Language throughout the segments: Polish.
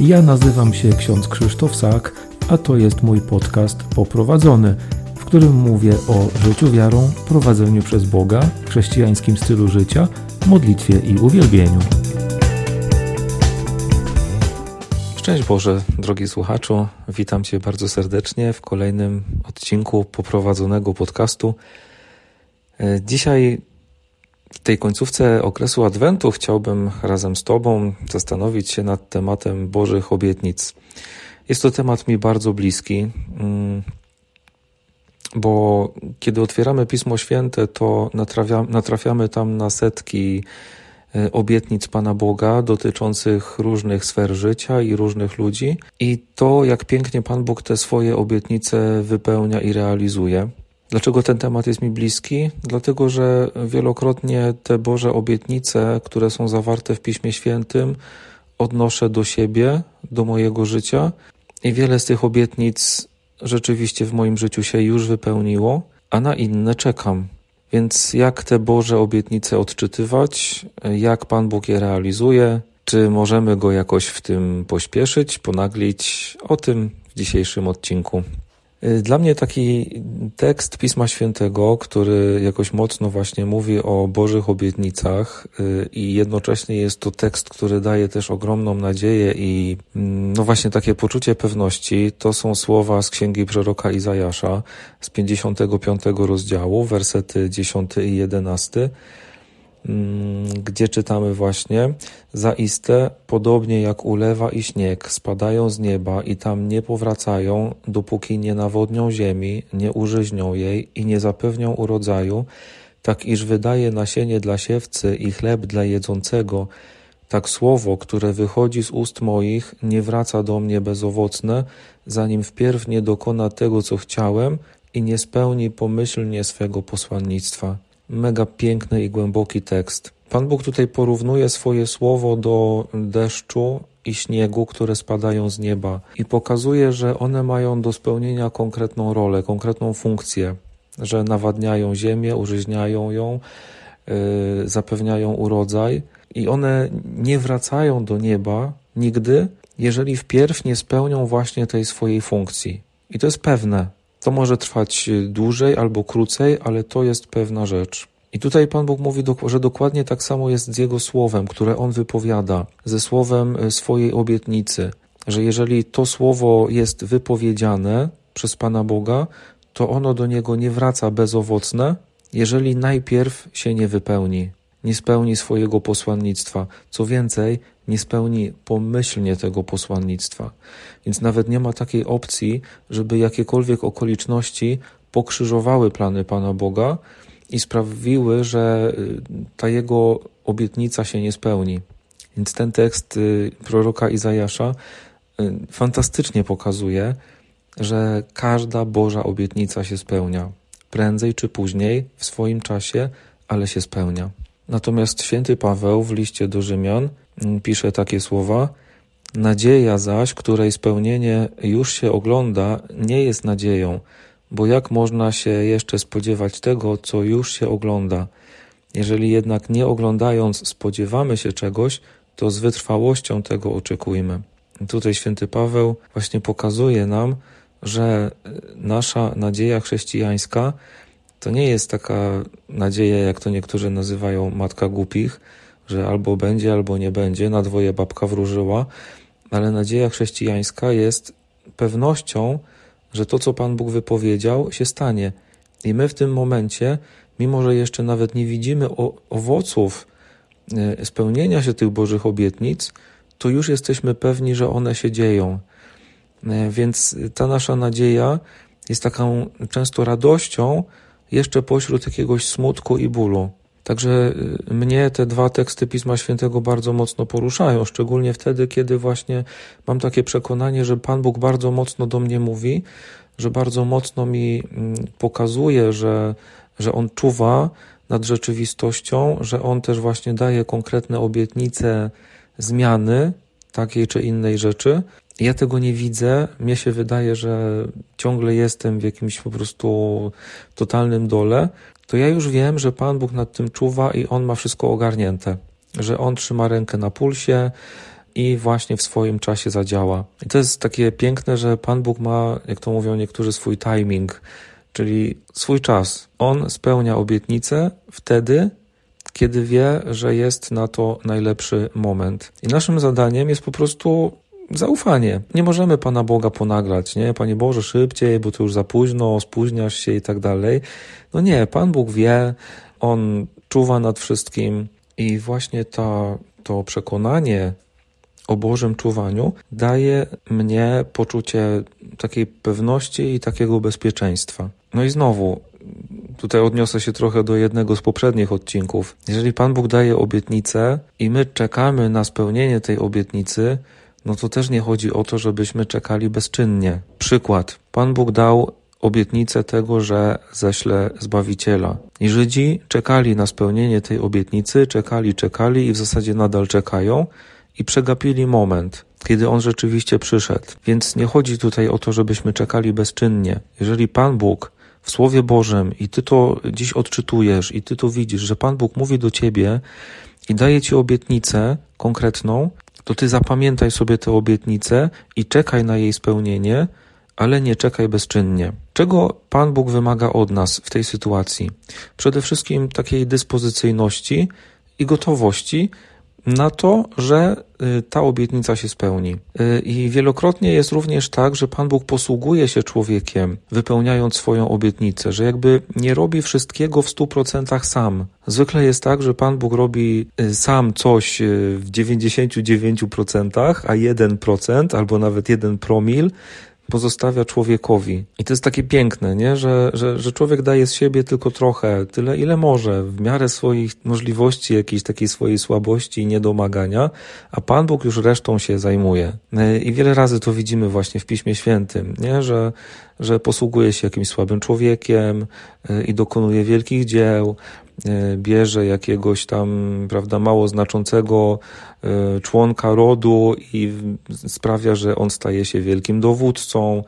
Ja nazywam się ksiądz Krzysztof Sak, a to jest mój podcast Poprowadzony, w którym mówię o życiu wiarą, prowadzeniu przez Boga, chrześcijańskim stylu życia, modlitwie i uwielbieniu. Szczęść Boże, drogi słuchaczu, witam Cię bardzo serdecznie w kolejnym odcinku poprowadzonego podcastu. E, dzisiaj w tej końcówce okresu Adwentu chciałbym razem z Tobą zastanowić się nad tematem Bożych obietnic. Jest to temat mi bardzo bliski, mm, bo kiedy otwieramy Pismo Święte, to natrafiamy tam na setki e, obietnic Pana Boga dotyczących różnych sfer życia i różnych ludzi, i to, jak pięknie Pan Bóg te swoje obietnice wypełnia i realizuje. Dlaczego ten temat jest mi bliski? Dlatego, że wielokrotnie te Boże obietnice, które są zawarte w Piśmie Świętym, odnoszę do siebie, do mojego życia i wiele z tych obietnic rzeczywiście w moim życiu się już wypełniło, a na inne czekam. Więc jak te Boże obietnice odczytywać, jak Pan Bóg je realizuje, czy możemy go jakoś w tym pośpieszyć, ponaglić? O tym w dzisiejszym odcinku. Y, dla mnie taki tekst Pisma Świętego, który jakoś mocno właśnie mówi o Bożych obietnicach y, i jednocześnie jest to tekst, który daje też ogromną nadzieję i mm, no właśnie takie poczucie pewności, to są słowa z księgi proroka Izajasza z 55 rozdziału, wersety 10 i 11 Mm, gdzie czytamy właśnie? Zaiste podobnie jak ulewa i śnieg spadają z nieba i tam nie powracają, dopóki nie nawodnią ziemi, nie użyźnią jej i nie zapewnią urodzaju, tak iż wydaje nasienie dla siewcy i chleb dla jedzącego, tak słowo, które wychodzi z ust moich, nie wraca do mnie bezowocne, zanim wpierw nie dokona tego, co chciałem i nie spełni pomyślnie swego posłannictwa mega piękny i głęboki tekst. Pan Bóg tutaj porównuje swoje słowo do deszczu i śniegu, które spadają z nieba i pokazuje, że one mają do spełnienia konkretną rolę, konkretną funkcję, że nawadniają ziemię, użyźniają ją, yy, zapewniają urodzaj i one nie wracają do nieba nigdy, jeżeli wpierw nie spełnią właśnie tej swojej funkcji. I to jest pewne. To może trwać dłużej albo krócej, ale to jest pewna rzecz. I tutaj Pan Bóg mówi, że dokładnie tak samo jest z Jego słowem, które On wypowiada, ze słowem e, swojej obietnicy, że jeżeli to słowo jest wypowiedziane przez Pana Boga, to ono do Niego nie wraca bezowocne, jeżeli najpierw się nie wypełni, nie spełni swojego posłannictwa. Co więcej, nie spełni pomyślnie tego posłannictwa. Więc nawet nie ma takiej opcji, żeby jakiekolwiek okoliczności pokrzyżowały plany Pana Boga i sprawiły, że y, ta jego obietnica się nie spełni. Więc ten tekst y, proroka Izajasza y, fantastycznie pokazuje, że każda Boża obietnica się spełnia. Prędzej czy później, w swoim czasie, ale się spełnia. Natomiast święty Paweł w liście do Rzymian mm, pisze takie słowa: Nadzieja zaś, której spełnienie już się ogląda, nie jest nadzieją, bo jak można się jeszcze spodziewać tego, co już się ogląda? Jeżeli jednak nie oglądając spodziewamy się czegoś, to z wytrwałością tego oczekujmy. Tutaj święty Paweł właśnie pokazuje nam, że nasza nadzieja chrześcijańska to nie jest taka nadzieja, jak to niektórzy nazywają matka głupich, że albo będzie, albo nie będzie, na dwoje babka wróżyła, ale nadzieja chrześcijańska jest pewnością, że to, co Pan Bóg wypowiedział, się stanie. I my w tym momencie, mimo że jeszcze nawet nie widzimy owoców e, spełnienia się tych Bożych obietnic, to już jesteśmy pewni, że one się dzieją. E, więc ta nasza nadzieja jest taką często radością, jeszcze pośród jakiegoś smutku i bólu. Także y, mnie te dwa teksty Pisma Świętego bardzo mocno poruszają, szczególnie wtedy, kiedy właśnie mam takie przekonanie, że Pan Bóg bardzo mocno do mnie mówi, że bardzo mocno mi mm, pokazuje, że, że On czuwa nad rzeczywistością, że On też właśnie daje konkretne obietnice zmiany takiej czy innej rzeczy. Ja tego nie widzę. Mnie się wydaje, że ciągle jestem w jakimś po prostu totalnym dole to ja już wiem, że Pan Bóg nad tym czuwa i On ma wszystko ogarnięte, że On trzyma rękę na pulsie i, właśnie w swoim czasie zadziała. I to jest takie piękne, że Pan Bóg ma, jak to mówią niektórzy, swój timing, czyli swój czas. On spełnia obietnicę wtedy, kiedy wie, że jest na to najlepszy moment. I naszym zadaniem jest po prostu zaufanie. Nie możemy Pana Boga ponaglać, nie? Panie Boże, szybciej, bo to już za późno, spóźniasz się i tak dalej. No nie, Pan Bóg wie, On czuwa nad wszystkim i właśnie to przekonanie o Bożym czuwaniu daje mnie poczucie takiej pewności i takiego bezpieczeństwa. No i znowu, tutaj odniosę się trochę do jednego z poprzednich odcinków. Jeżeli Pan Bóg daje obietnicę i my czekamy na spełnienie tej obietnicy, no to też nie chodzi o to, żebyśmy czekali bezczynnie. Przykład. Pan Bóg dał obietnicę tego, że ześle Zbawiciela. I Żydzi czekali na spełnienie tej obietnicy, czekali, czekali i w zasadzie nadal czekają i przegapili moment, kiedy on rzeczywiście przyszedł. Więc nie chodzi tutaj o to, żebyśmy czekali bezczynnie. Jeżeli Pan Bóg w Słowie Bożym i ty to dziś odczytujesz i ty to widzisz, że Pan Bóg mówi do ciebie i daje ci obietnicę konkretną, to ty zapamiętaj sobie tę obietnicę i czekaj na jej spełnienie, ale nie czekaj bezczynnie. Czego Pan Bóg wymaga od nas w tej sytuacji? Przede wszystkim takiej dyspozycyjności i gotowości na to, że y, ta obietnica się spełni. Y, I wielokrotnie jest również tak, że Pan Bóg posługuje się człowiekiem, wypełniając swoją obietnicę, że jakby nie robi wszystkiego w stu procentach sam. Zwykle jest tak, że Pan Bóg robi y, sam coś w 99%, a 1% albo nawet 1 promil pozostawia człowiekowi. I to jest takie piękne, nie? Że, że, że człowiek daje z siebie tylko trochę, tyle ile może, w miarę swoich możliwości, jakiejś takiej swojej słabości i niedomagania, a Pan Bóg już resztą się zajmuje. I wiele razy to widzimy właśnie w Piśmie Świętym, nie? Że, że posługuje się jakimś słabym człowiekiem e, i dokonuje wielkich dzieł, e, bierze jakiegoś tam, prawda, mało znaczącego e, członka rodu i sprawia, że on staje się wielkim dowódcą,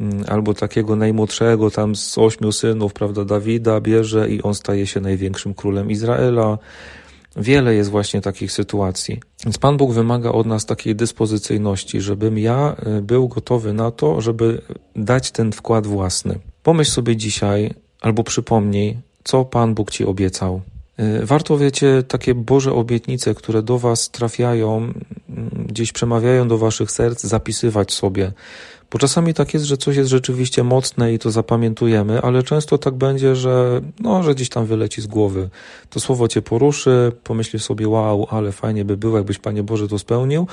mm, albo takiego najmłodszego tam z ośmiu synów, prawda, Dawida bierze i on staje się największym królem Izraela. Wiele jest właśnie takich sytuacji. Więc Pan Bóg wymaga od nas takiej dyspozycyjności, żebym ja y, był gotowy na to, żeby dać ten wkład własny. Pomyśl sobie dzisiaj albo przypomnij, co Pan Bóg Ci obiecał. Y, warto, wiecie, takie Boże obietnice, które do Was trafiają, mm, gdzieś przemawiają do Waszych serc, zapisywać sobie. Bo czasami tak jest, że coś jest rzeczywiście mocne i to zapamiętujemy, ale często tak będzie, że, no, że gdzieś tam wyleci z głowy. To słowo cię poruszy, pomyślisz sobie, wow, ale fajnie by było, jakbyś Panie Boże to spełnił,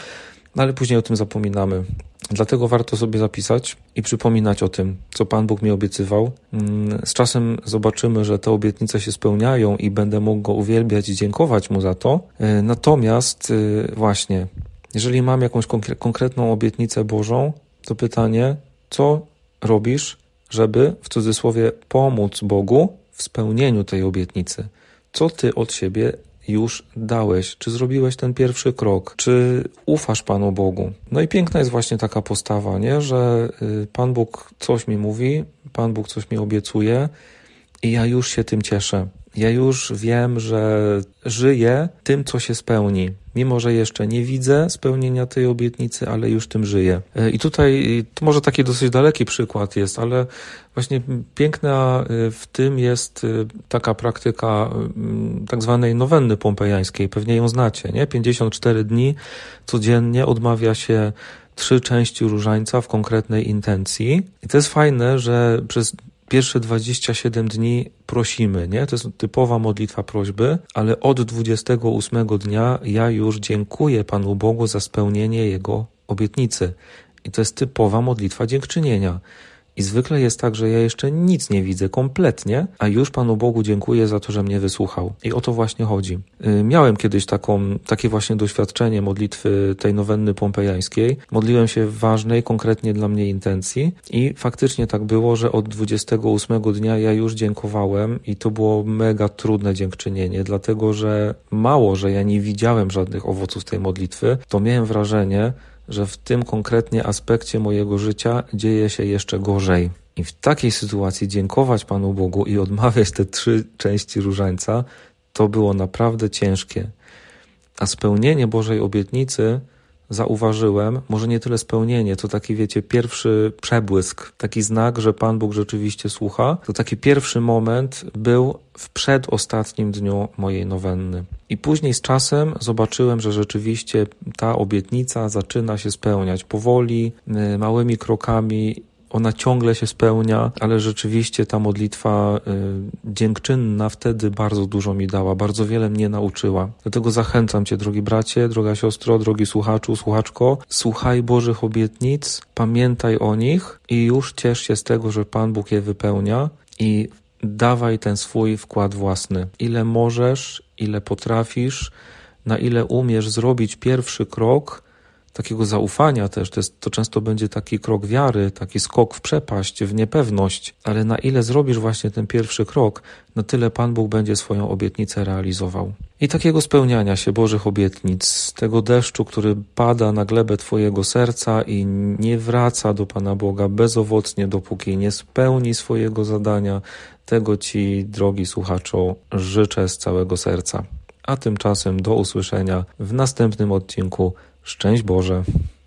no ale później o tym zapominamy. Dlatego warto sobie zapisać i przypominać o tym, co Pan Bóg mi obiecywał. Mm, z czasem zobaczymy, że te obietnice się spełniają i będę mógł Go uwielbiać i dziękować Mu za to. E, natomiast e, właśnie, jeżeli mam jakąś konkretną obietnicę Bożą, to pytanie, co robisz, żeby w cudzysłowie pomóc Bogu w spełnieniu tej obietnicy? Co ty od siebie już dałeś? Czy zrobiłeś ten pierwszy krok? Czy ufasz Panu Bogu? No i piękna jest właśnie taka postawa, nie? że y, Pan Bóg coś mi mówi, Pan Bóg coś mi obiecuje i ja już się tym cieszę. Ja już wiem, że żyję tym, co się spełni. Mimo, że jeszcze nie widzę spełnienia tej obietnicy, ale już tym żyję. E, I tutaj to może taki dosyć daleki przykład jest, ale właśnie piękna e, w tym jest e, taka praktyka tak zwanej nowenny pompejańskiej. Pewnie ją znacie, nie? 54 dni codziennie odmawia się trzy części różańca w konkretnej intencji. I to jest fajne, że przez pierwsze 27 dni prosimy, nie? To jest typowa modlitwa prośby, ale od 28 dnia ja już dziękuję Panu Bogu za spełnienie Jego obietnicy. I to jest typowa modlitwa dziękczynienia. I zwykle jest tak, że ja jeszcze nic nie widzę kompletnie, a już Panu Bogu dziękuję za to, że mnie wysłuchał. I o to właśnie chodzi. Y, miałem kiedyś taką, takie właśnie doświadczenie modlitwy tej nowenny pompejańskiej. Modliłem się w ważnej, konkretnie dla mnie intencji i faktycznie tak było, że od 28 dnia ja już dziękowałem i to było mega trudne dziękczynienie, dlatego że mało, że ja nie widziałem żadnych owoców tej modlitwy, to miałem wrażenie, że w tym konkretnie aspekcie mojego życia dzieje się jeszcze gorzej. I w takiej sytuacji dziękować Panu Bogu i odmawiać te trzy części różańca, to było naprawdę ciężkie. A spełnienie Bożej obietnicy zauważyłem, może nie tyle spełnienie, to taki, wiecie, pierwszy przebłysk, taki znak, że Pan Bóg rzeczywiście słucha. To taki pierwszy moment był w przedostatnim dniu mojej nowenny. I później z czasem zobaczyłem, że rzeczywiście ta obietnica zaczyna się spełniać powoli, y, małymi krokami ona ciągle się spełnia, ale rzeczywiście ta modlitwa y, dziękczynna wtedy bardzo dużo mi dała, bardzo wiele mnie nauczyła. Dlatego zachęcam Cię, drogi bracie, droga siostro, drogi słuchaczu, słuchaczko, słuchaj Bożych obietnic, pamiętaj o nich i już ciesz się z tego, że Pan Bóg je wypełnia i dawaj ten swój wkład własny. Ile możesz, ile potrafisz, na ile umiesz zrobić pierwszy krok, takiego zaufania też. To, jest, to często będzie taki krok wiary, taki skok w przepaść, w niepewność, ale na ile zrobisz właśnie ten pierwszy krok, na tyle Pan Bóg będzie swoją obietnicę realizował. I takiego spełniania się Bożych obietnic, tego deszczu, który pada na glebę Twojego serca i nie wraca do Pana Boga bezowocnie, dopóki nie spełni swojego zadania, tego Ci, drogi słuchaczu, życzę z całego serca. A tymczasem do usłyszenia w następnym odcinku Szczęść Boże.